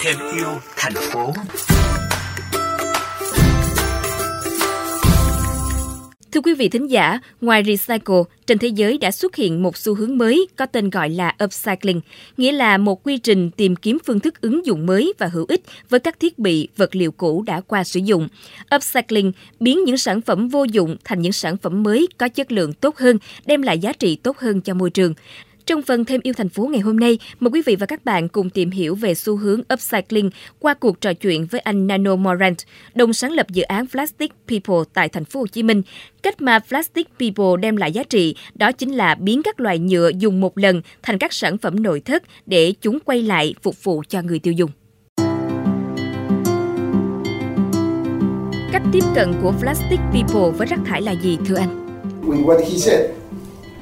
Thêm yêu thành phố. Thưa quý vị thính giả, ngoài recycle, trên thế giới đã xuất hiện một xu hướng mới có tên gọi là upcycling, nghĩa là một quy trình tìm kiếm phương thức ứng dụng mới và hữu ích với các thiết bị, vật liệu cũ đã qua sử dụng. Upcycling biến những sản phẩm vô dụng thành những sản phẩm mới có chất lượng tốt hơn, đem lại giá trị tốt hơn cho môi trường. Trong phần thêm yêu thành phố ngày hôm nay, mời quý vị và các bạn cùng tìm hiểu về xu hướng upcycling qua cuộc trò chuyện với anh Nano Morant, đồng sáng lập dự án Plastic People tại thành phố Hồ Chí Minh. Cách mà Plastic People đem lại giá trị đó chính là biến các loại nhựa dùng một lần thành các sản phẩm nội thất để chúng quay lại phục vụ cho người tiêu dùng. Cách tiếp cận của Plastic People với rác thải là gì thưa anh?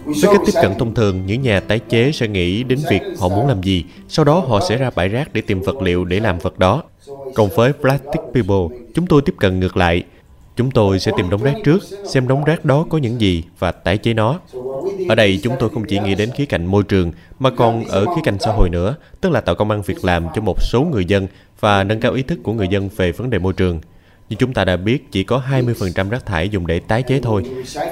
Với cách tiếp cận thông thường, những nhà tái chế sẽ nghĩ đến việc họ muốn làm gì, sau đó họ sẽ ra bãi rác để tìm vật liệu để làm vật đó. Còn với Plastic People, chúng tôi tiếp cận ngược lại. Chúng tôi sẽ tìm đống rác trước, xem đống rác đó có những gì và tái chế nó. Ở đây chúng tôi không chỉ nghĩ đến khía cạnh môi trường mà còn ở khía cạnh xã hội nữa, tức là tạo công ăn việc làm cho một số người dân và nâng cao ý thức của người dân về vấn đề môi trường. Như chúng ta đã biết, chỉ có 20% rác thải dùng để tái chế thôi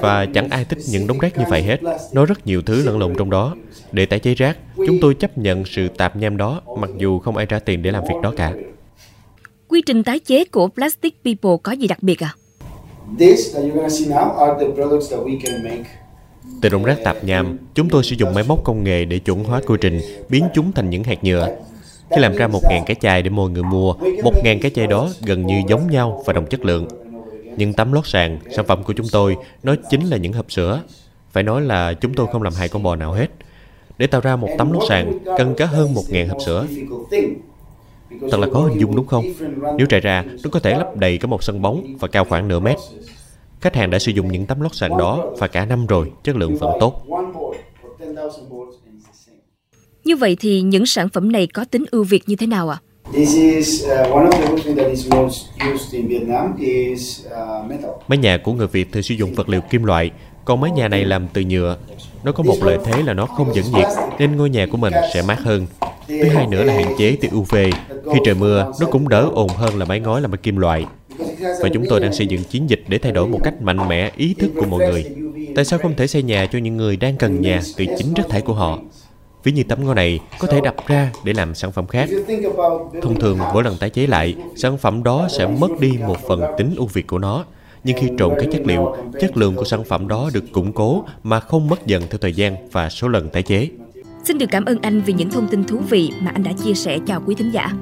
và chẳng ai thích những đống rác như vậy hết. Nó rất nhiều thứ lẫn lộn trong đó. Để tái chế rác, chúng tôi chấp nhận sự tạp nham đó mặc dù không ai trả tiền để làm việc đó cả. Quy trình tái chế của Plastic People có gì đặc biệt à? Từ đống rác tạp nham, chúng tôi sử dụng máy móc công nghệ để chuẩn hóa quy trình, biến chúng thành những hạt nhựa. Khi làm ra 1.000 cái chai để mọi người mua, 1.000 cái chai đó gần như giống nhau và đồng chất lượng. nhưng tấm lót sàn, sản phẩm của chúng tôi, nó chính là những hộp sữa. Phải nói là chúng tôi không làm hai con bò nào hết. Để tạo ra một tấm lót sàn, cần cả hơn 1.000 hộp sữa. Thật là khó hình dung đúng không? Nếu trải ra, nó có thể lấp đầy cả một sân bóng và cao khoảng nửa mét. Khách hàng đã sử dụng những tấm lót sàn đó và cả năm rồi, chất lượng vẫn tốt. Như vậy thì những sản phẩm này có tính ưu việt như thế nào ạ? Mái nhà của người Việt thường sử dụng vật liệu kim loại, còn mái nhà này làm từ nhựa. Nó có một lợi thế là nó không dẫn nhiệt, nên ngôi nhà của mình sẽ mát hơn. Thứ hai nữa là hạn chế tia UV. Khi trời mưa, nó cũng đỡ ồn hơn là mái ngói làm bằng kim loại. Và chúng tôi đang xây dựng chiến dịch để thay đổi một cách mạnh mẽ ý thức của mọi người. Tại sao không thể xây nhà cho những người đang cần nhà từ chính rác thải của họ? Ví như tấm ngó này có thể đập ra để làm sản phẩm khác. Thông thường mỗi lần tái chế lại, sản phẩm đó sẽ mất đi một phần tính ưu việt của nó. Nhưng khi trộn các chất liệu, chất lượng của sản phẩm đó được củng cố mà không mất dần theo thời gian và số lần tái chế. Xin được cảm ơn anh vì những thông tin thú vị mà anh đã chia sẻ cho quý thính giả.